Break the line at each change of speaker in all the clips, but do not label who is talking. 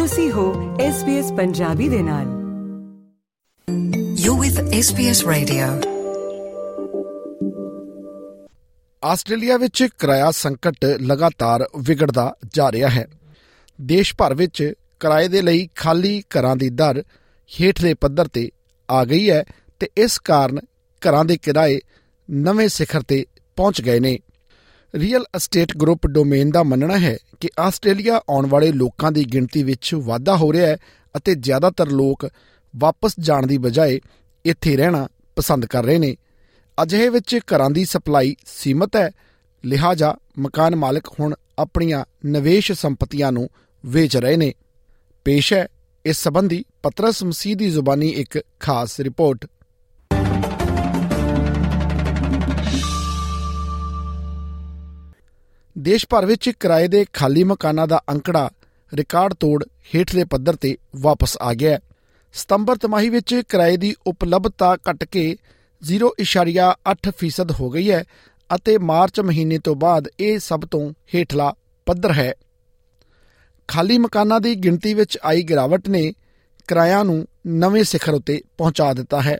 ਤੁਸੀਂ ਹੋ SBS ਪੰਜਾਬੀ ਦੇ ਨਾਲ।
You're with SBS Radio.
Australia ਵਿੱਚ ਕਿਰਾਇਆ ਸੰਕਟ ਲਗਾਤਾਰ ਵਿਗੜਦਾ ਜਾ ਰਿਹਾ ਹੈ। ਦੇਸ਼ ਭਰ ਵਿੱਚ ਕਿਰਾਏ ਦੇ ਲਈ ਖਾਲੀ ਘਰਾਂ ਦੀ ਦਰ ਹੇਠਲੇ ਪੱਧਰ ਤੇ ਆ ਗਈ ਹੈ ਤੇ ਇਸ ਕਾਰਨ ਘਰਾਂ ਦੇ ਕਿਰਾਏ ਨਵੇਂ ਸਿਖਰ ਤੇ ਪਹੁੰਚ ਗਏ ਨੇ। ਰੀਅਲ ਅਸਟੇਟ ਗਰੁੱਪ ਡੋਮੇਨ ਦਾ ਮੰਨਣਾ ਹੈ ਕਿ ਆਸਟ੍ਰੇਲੀਆ ਆਉਣ ਵਾਲੇ ਲੋਕਾਂ ਦੀ ਗਿਣਤੀ ਵਿੱਚ ਵਾਧਾ ਹੋ ਰਿਹਾ ਹੈ ਅਤੇ ਜ਼ਿਆਦਾਤਰ ਲੋਕ ਵਾਪਸ ਜਾਣ ਦੀ ਬਜਾਏ ਇੱਥੇ ਰਹਿਣਾ ਪਸੰਦ ਕਰ ਰਹੇ ਨੇ। ਅਜਿਹੇ ਵਿੱਚ ਘਰਾਂ ਦੀ ਸਪਲਾਈ ਸੀਮਤ ਹੈ, ਲਿਹਾਜ਼ਾ ਮਕਾਨ ਮਾਲਕ ਹੁਣ ਆਪਣੀਆਂ ਨਿਵੇਸ਼ ਸੰਪਤੀਆਂ ਨੂੰ ਵੇਚ ਰਹੇ ਨੇ। ਪੇਸ਼ ਹੈ ਇਸ ਸੰਬੰਧੀ ਪਤਰਸ ਮਸੀਹ ਦੀ ਜ਼ੁਬਾਨੀ ਇੱਕ ਖਾਸ ਰਿਪੋਰਟ। ਦੇਸ਼ ਭਰ ਵਿੱਚ ਕਿਰਾਏ ਦੇ ਖਾਲੀ ਮਕਾਨਾਂ ਦਾ ਅੰਕੜਾ ਰਿਕਾਰਡ ਤੋੜ ਹੇਠਲੇ ਪੱਧਰ ਤੇ ਵਾਪਸ ਆ ਗਿਆ ਹੈ। ਸਤੰਬਰ ਤਿਮਾਹੀ ਵਿੱਚ ਕਿਰਾਏ ਦੀ ਉਪਲਬਧਤਾ ਘਟ ਕੇ 0.8% ਹੋ ਗਈ ਹੈ ਅਤੇ ਮਾਰਚ ਮਹੀਨੇ ਤੋਂ ਬਾਅਦ ਇਹ ਸਭ ਤੋਂ ਹੇਠਲਾ ਪੱਧਰ ਹੈ। ਖਾਲੀ ਮਕਾਨਾਂ ਦੀ ਗਿਣਤੀ ਵਿੱਚ ਆਈ ਗਿਰਾਵਟ ਨੇ ਕਿਰਾਇਆਂ ਨੂੰ ਨਵੇਂ ਸਿਖਰ ਉਤੇ ਪਹੁੰਚਾ ਦਿੱਤਾ ਹੈ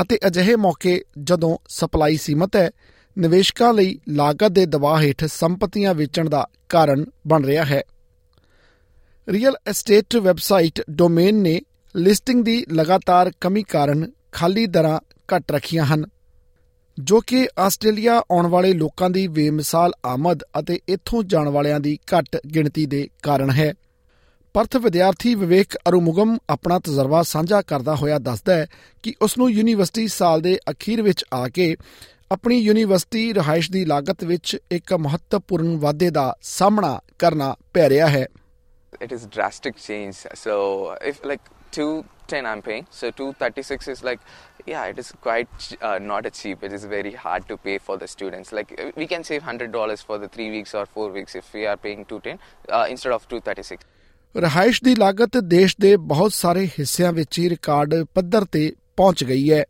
ਅਤੇ ਅਜਿਹੇ ਮੌਕੇ ਜਦੋਂ ਸਪਲਾਈ ਸੀਮਤ ਹੈ ਨਿਵੇਸ਼ਕਾਂ ਲਈ ਲਾਗਤ ਦੇ ਦਬਾਅ ਹੇਠ ਸੰਪਤੀਆਂ ਵੇਚਣ ਦਾ ਕਾਰਨ ਬਣ ਰਿਹਾ ਹੈ। ਰੀਅਲ ਐਸਟੇਟ ਵੈਬਸਾਈਟ ਡੋਮੇਨ ਨੇ ਲਿਸਟਿੰਗ ਦੀ ਲਗਾਤਾਰ ਕਮੀ ਕਾਰਨ ਖਾਲੀ ਦਰਾਂ ਘਟ ਰੱਖੀਆਂ ਹਨ, ਜੋ ਕਿ ਆਸਟ੍ਰੇਲੀਆ ਆਉਣ ਵਾਲੇ ਲੋਕਾਂ ਦੀ ਬੇਮਿਸਾਲ ਆਮਦ ਅਤੇ ਇੱਥੋਂ ਜਾਣ ਵਾਲਿਆਂ ਦੀ ਘੱਟ ਗਿਣਤੀ ਦੇ ਕਾਰਨ ਹੈ। ਪਰਥ ਵਿਦਿਆਰਥੀ ਵਿਵੇਕ ਅਰੁਮੁਗਮ ਆਪਣਾ ਤਜਰਬਾ ਸਾਂਝਾ ਕਰਦਾ ਹੋਇਆ ਦੱਸਦਾ ਹੈ ਕਿ ਉਸ ਨੂੰ ਯੂਨੀਵਰਸਿਟੀ ਸਾਲ ਦੇ ਅਖੀਰ ਵਿੱਚ ਆ ਕੇ ਆਪਣੀ ਯੂਨੀਵਰਸਿਟੀ ਰਹਾਇਸ਼ ਦੀ ਲਾਗਤ ਵਿੱਚ ਇੱਕ ਮਹੱਤਵਪੂਰਨ ਵਾਧੇ ਦਾ ਸਾਹਮਣਾ ਕਰਨਾ ਪੈ ਰਿਹਾ ਹੈ
it is drastic change. So if like two ten I'm paying, so two thirty six is like yeah, it is quite uh, not a cheap. It is very hard to pay for the students. Like uh, we can save hundred dollars for the three weeks or four weeks if we are paying two ten uh, instead of two thirty six.
ਰਹਾਇਸ਼ ਦੀ ਲਾਗਤ ਦੇਸ਼ ਦੇ ਬਹੁਤ ਸਾਰੇ ਹਿੱਸਿਆਂ ਵਿੱਚ ਹੀ record ਪੱਧਰ ਤੇ ਪਹੁੰਚ ਗਈ ਹੈ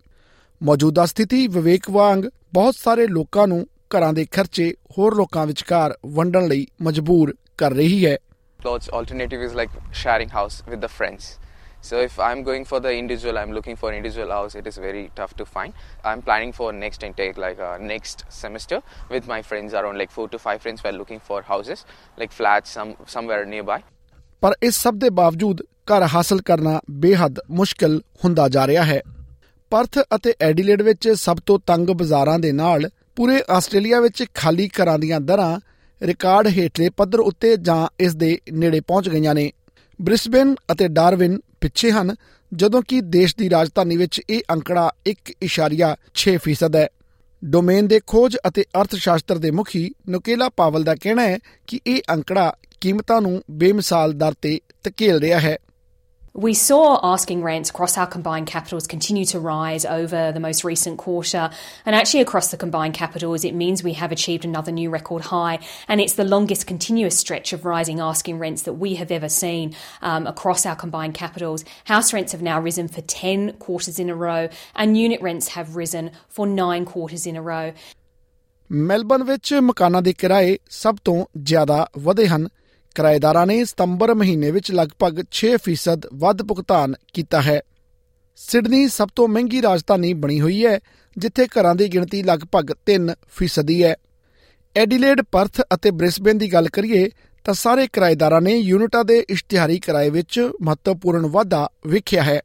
ਮੌਜੂਦਾ ਸਥਿਤੀ ਵਿਵੇਕ ਵਾਂਗ ਬਹੁਤ ਸਾਰੇ ਲੋਕਾਂ ਨੂੰ ਘਰਾਂ ਦੇ ਖਰਚੇ ਹੋਰ ਲੋਕਾਂ ਵਿਚਕਾਰ ਵੰਡਣ ਲਈ ਮਜਬੂਰ ਕਰ ਰਹੀ ਹੈ
Clothes alternative is like sharing house with the friends. So if I'm going for the individual, I'm looking for individual house. It is very tough to find. I'm planning for next intake, like uh, next semester, with my friends around like four to five friends. We're looking for houses, like flats, some somewhere nearby.
ਪਰ ਇਸ ਸਭ ਦੇ ਬਾਵਜੂਦ ਘਰ ਹਾਸਲ ਕਰਨਾ ਬੇਹੱਦ ਮੁਸ਼ਕਲ ਹੁੰਦਾ ਜਾ ਰਿਹਾ ਹੈ ਪਰਥ ਅਤੇ ਐਡੀਲੇਡ ਵਿੱਚ ਸਭ ਤੋਂ ਤੰਗ ਬਾਜ਼ਾਰਾਂ ਦੇ ਨਾਲ ਪੂਰੇ ਆਸਟ੍ਰੇਲੀਆ ਵਿੱਚ ਖਾਲੀ ਘਰਾਂ ਦੀਆਂ ਦਰਾਂ ਰਿਕਾਰਡ ਹੇਠਲੇ ਪੱਧਰ ਉੱਤੇ ਜਾਂ ਇਸ ਦੇ ਨੇੜੇ ਪਹੁੰਚ ਗਈਆਂ ਨੇ। ਬ੍ਰਿਸਬੇਨ ਅਤੇ ਡਾਰਵਿਨ ਪਿੱਛੇ ਹਨ, ਜਦੋਂ ਕਿ ਦੇਸ਼ ਦੀ ਰਾਜਧਾਨੀ ਵਿੱਚ ਇਹ ਅੰਕੜਾ 1.6% ਹੈ। ਡੋਮੇਨ ਦੇ ਖੋਜ ਅਤੇ ਅਰਥ ਸ਼ਾਸਤਰ ਦੇ ਮੁਖੀ ਨੁਕੇਲਾ ਪਾਵਲ ਦਾ ਕਹਿਣਾ ਹੈ ਕਿ ਇਹ ਅੰਕੜਾ ਕੀਮਤਾਂ ਨੂੰ ਬੇਮਿਸਾਲ ਦਰ ਤੇ ਧਕੇਲ ਰਿਹਾ ਹੈ।
We saw asking rents across our combined capitals continue to rise over the most recent quarter. And actually, across the combined capitals, it means we have achieved another new record high. And it's the longest continuous stretch of rising asking rents that we have ever seen um, across our combined capitals. House rents have now risen for 10 quarters in a row, and unit rents have risen for nine quarters in a row.
Melbourne ਵਿੱਚ ਮਕਾਨਾਂ ਦੇ ਕਿਰਾਏ ਸਭ ਤੋਂ ਜ਼ਿਆਦਾ ਵਧੇ ਹਨ ਕਿਰਾਏਦਾਰਾਂ ਨੇ ਸਤੰਬਰ ਮਹੀਨੇ ਵਿੱਚ ਲਗਭਗ 6% ਵੱਧ ਭੁਗਤਾਨ ਕੀਤਾ ਹੈ। ਸਿਡਨੀ ਸਭ ਤੋਂ ਮਹਿੰਗੀ ਰਾਜਧਾਨੀ ਬਣੀ ਹੋਈ ਹੈ, ਜਿੱਥੇ ਘਰਾਂ ਦੀ ਗਿਣਤੀ ਲਗਭਗ 3% ਹੈ। ਐਡੀਲੇਡ ਪਰਥ ਅਤੇ ਬ੍ਰਿਸਬੇਨ ਦੀ ਗੱਲ ਕਰੀਏ, ਤਾਂ ਸਾਰੇ ਕਿਰਾਏਦਾਰਾਂ ਨੇ ਯੂਨਿਟਾਂ ਦੇ ਇਸ਼ਤਿਹਾਰੀ ਕਿਰਾਏ ਵਿੱਚ ਮਹੱਤਵਪੂਰਨ ਵਾਧਾ ਵੇਖਿਆ ਹੈ।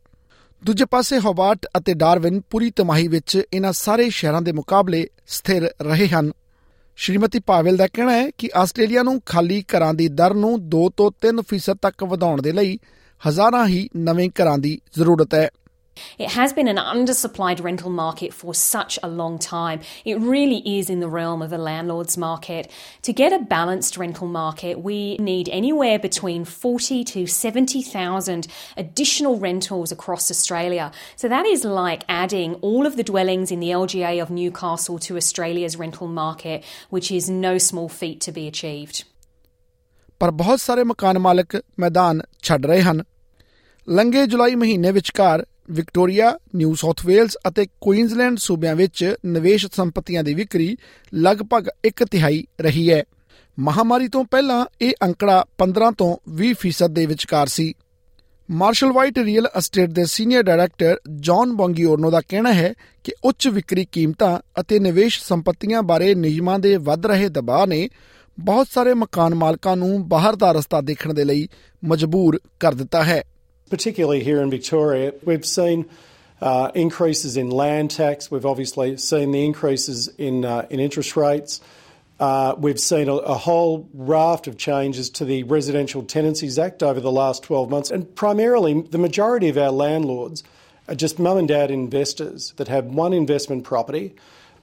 ਦੂਜੇ ਪਾਸੇ ਹੋਬਾਰਟ ਅਤੇ ਡਾਰਵਿਨ ਪੂਰੀ ਤਿਮਾਹੀ ਵਿੱਚ ਇਹਨਾਂ ਸਾਰੇ ਸ਼ਹਿਰਾਂ ਦੇ ਮੁਕਾਬਲੇ ਸਥਿਰ ਰਹੇ ਹਨ। ਸ਼੍ਰੀਮਤੀ ਪਾਵਲ ਦਾ ਕਹਿਣਾ ਹੈ ਕਿ ਆਸਟ੍ਰੇਲੀਆ ਨੂੰ ਖਾਲੀ ਘਰਾਂ ਦੀ ਦਰ ਨੂੰ 2 ਤੋਂ 3% ਤੱਕ ਵਧਾਉਣ ਦੇ ਲਈ ਹਜ਼ਾਰਾਂ ਹੀ ਨਵੇਂ ਘਰਾਂ ਦੀ ਜ਼ਰੂਰਤ ਹੈ।
It has been an undersupplied rental market for such a long time. It really is in the realm of a landlord's market. To get a balanced rental market, we need anywhere between 40 to 70,000 additional rentals across Australia. So that is like adding all of the dwellings in the LGA of Newcastle to Australia's rental market, which is no small feat to be achieved.
ਪਰ ਬਹੁਤ ਸਾਰੇ ਮਕਾਨ ਮਾਲਕ ਮੈਦਾਨ ਛੱਡ ਰਹੇ ਹਨ ਲੰਘੇ ਜੁਲਾਈ ਮਹੀਨੇ ਵਿਚਕਾਰ ਵਿਕਟੋਰੀਆ, ਨਿਊ ਸਾਊਥ ਵੇਲਜ਼ ਅਤੇ ਕੁਈਨਜ਼ਲੈਂਡ ਸੂਬਿਆਂ ਵਿੱਚ ਨਿਵੇਸ਼ ਸੰਪਤੀਆਂ ਦੀ ਵਿਕਰੀ ਲਗਭਗ ਇੱਕ ਤਿਹਾਈ ਰਹੀ ਹੈ। ਮਹਾਮਾਰੀ ਤੋਂ ਪਹਿਲਾਂ ਇਹ ਅੰਕੜਾ 15 ਤੋਂ 20% ਦੇ ਵਿਚਕਾਰ ਸੀ। ਮਾਰਸ਼ਲ ਵਾਈਟ ਰੀਅਲ ਅਸਟੇਟ ਦੇ ਸੀਨੀਅਰ ਡਾਇਰੈਕਟਰ ਜੌਨ ਬੋਂਗੀਓਰਨੋ ਦਾ ਕਹਿਣਾ ਹੈ ਕਿ ਉੱਚ ਵਿਕਰੀ ਕੀਮਤਾਂ ਅਤੇ ਨਿਵੇਸ਼ ਸੰਪਤੀਆਂ ਬਾਰੇ ਨਿਯਮਾਂ ਦੇ ਵੱਧ ਰਹੇ ਦਬਾਅ ਨੇ ਬਹੁਤ ਸਾਰੇ ਮਕਾਨ ਮਾਲਕਾਂ ਨੂੰ ਬਾਹਰ ਦਾ ਰਸਤਾ ਦੇਖਣ ਦੇ ਲਈ ਮਜਬੂਰ ਕਰ ਦਿੱਤਾ ਹੈ।
Particularly here in Victoria, we've seen uh, increases in land tax. We've obviously seen the increases in uh, in interest rates. Uh, we've seen a, a, whole raft of changes to the Residential Tenancies Act over the last 12 months. And primarily, the majority of our landlords are just mum and dad investors that have one investment property,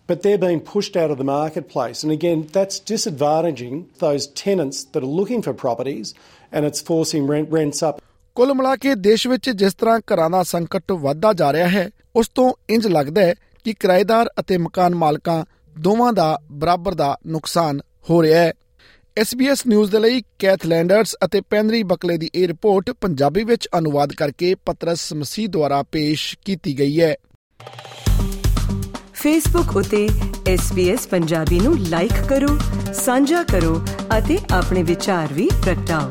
but they're being pushed out of the marketplace. And again, that's disadvantaging those tenants that are looking for properties and it's forcing rent, rents up.
ਕੁੱਲ ਮਿਲਾ ਕੇ ਦੇਸ਼ ਵਿੱਚ ਜਿਸ ਤਰ੍ਹਾਂ ਘਰਾਂ ਦਾ ਸੰਕਟ ਵੱਧਦਾ ਜਾ ਰਿਹਾ ਹੈ, ਉਸ ਤੋਂ ਇੰਜ ਲੱਗਦਾ ਹੈ ਕਿ ਕਿਰਾਏਦਾਰ ਅਤੇ ਮਕਾਨ ਮਾਲਕਾਂ ਦੋਵਾਂ ਦਾ ਬਰਾਬਰ ਦਾ ਨੁਕਸਾਨ ਹੋ ਰਿਹਾ ਹੈ। SBS ਨਿਊਜ਼ ਦੇ ਲਈ ਕੈਥ ਲੈਂਡਰਸ ਅਤੇ ਪੈਨਰੀ ਬਕਲੇ ਦੀ ਇਹ ਰਿਪੋਰਟ ਪੰਜਾਬੀ ਵਿੱਚ ਅਨੁਵਾਦ ਕਰਕੇ ਪਤਰਸ ਮਸੀਹ ਦੁਆਰਾ ਪੇਸ਼ ਕੀਤੀ ਗਈ ਹੈ।
ਫੇਸਬੁੱਕ ਉਤੇ SBS ਪੰਜਾਬੀ ਨੂੰ ਲਾਈਕ ਕਰੋ, ਸਾਂਝਾ ਕਰੋ ਅਤੇ ਆਪਣੇ ਵਿਚਾਰ ਵੀ ਪ੍ਰਗਟਾਓ।